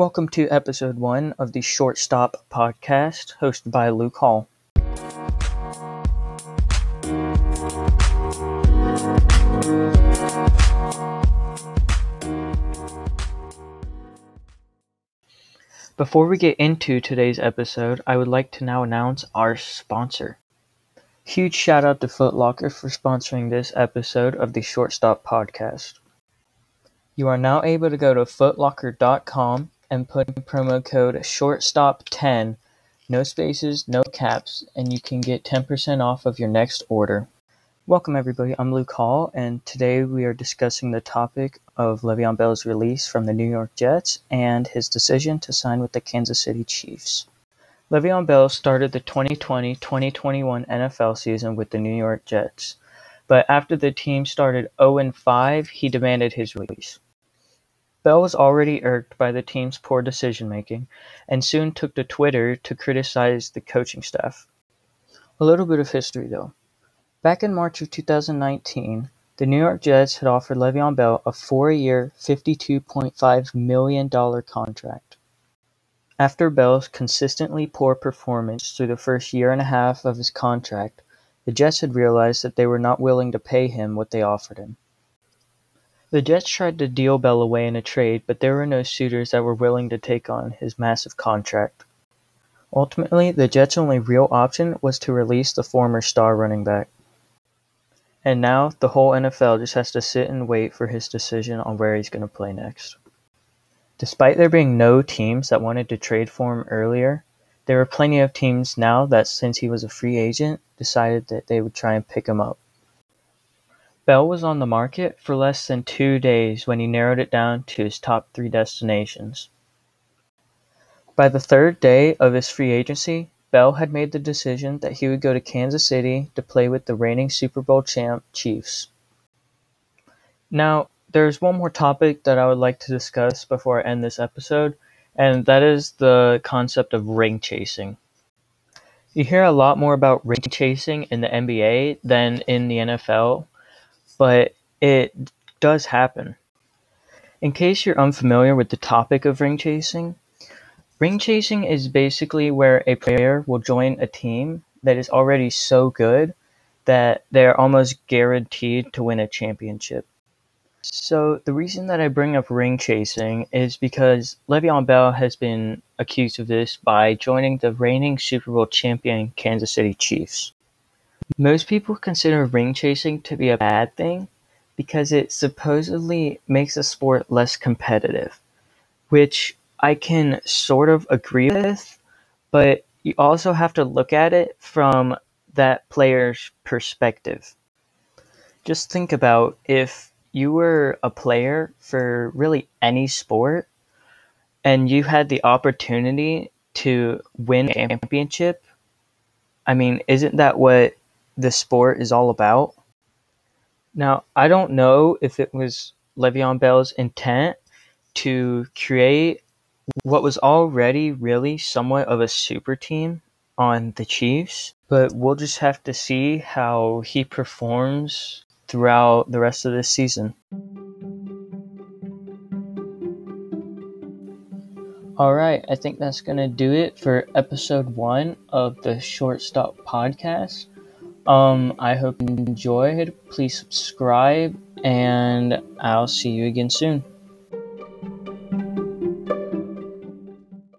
Welcome to episode one of the Shortstop podcast, hosted by Luke Hall. Before we get into today's episode, I would like to now announce our sponsor. Huge shout out to Footlocker for sponsoring this episode of the Shortstop podcast. You are now able to go to footlocker.com and put in promo code SHORTSTOP10, no spaces, no caps, and you can get 10% off of your next order. Welcome, everybody. I'm Luke Hall, and today we are discussing the topic of Le'Veon Bell's release from the New York Jets and his decision to sign with the Kansas City Chiefs. Le'Veon Bell started the 2020 2021 NFL season with the New York Jets, but after the team started 0 5, he demanded his release. Bell was already irked by the team's poor decision making and soon took to Twitter to criticize the coaching staff. A little bit of history though. Back in March of 2019, the New York Jets had offered Le'Veon Bell a four-year, $52.5 million contract. After Bell's consistently poor performance through the first year and a half of his contract, the Jets had realized that they were not willing to pay him what they offered him. The Jets tried to deal Bell away in a trade, but there were no suitors that were willing to take on his massive contract. Ultimately, the Jets' only real option was to release the former star running back. And now the whole NFL just has to sit and wait for his decision on where he's going to play next. Despite there being no teams that wanted to trade for him earlier, there are plenty of teams now that, since he was a free agent, decided that they would try and pick him up. Bell was on the market for less than two days when he narrowed it down to his top three destinations. By the third day of his free agency, Bell had made the decision that he would go to Kansas City to play with the reigning Super Bowl champ Chiefs. Now, there's one more topic that I would like to discuss before I end this episode, and that is the concept of ring chasing. You hear a lot more about ring chasing in the NBA than in the NFL, but it does happen. In case you're unfamiliar with the topic of ring chasing, Ring chasing is basically where a player will join a team that is already so good that they're almost guaranteed to win a championship. So the reason that I bring up ring chasing is because Le'Veon Bell has been accused of this by joining the reigning Super Bowl champion Kansas City Chiefs. Most people consider ring chasing to be a bad thing because it supposedly makes a sport less competitive, which I can sort of agree with, but you also have to look at it from that player's perspective. Just think about if you were a player for really any sport and you had the opportunity to win a championship. I mean, isn't that what the sport is all about? Now, I don't know if it was Le'Veon Bell's intent to create what was already really somewhat of a super team on the Chiefs, but we'll just have to see how he performs throughout the rest of this season. All right, I think that's going to do it for episode one of the Shortstop podcast. Um, I hope you enjoyed. Please subscribe, and I'll see you again soon.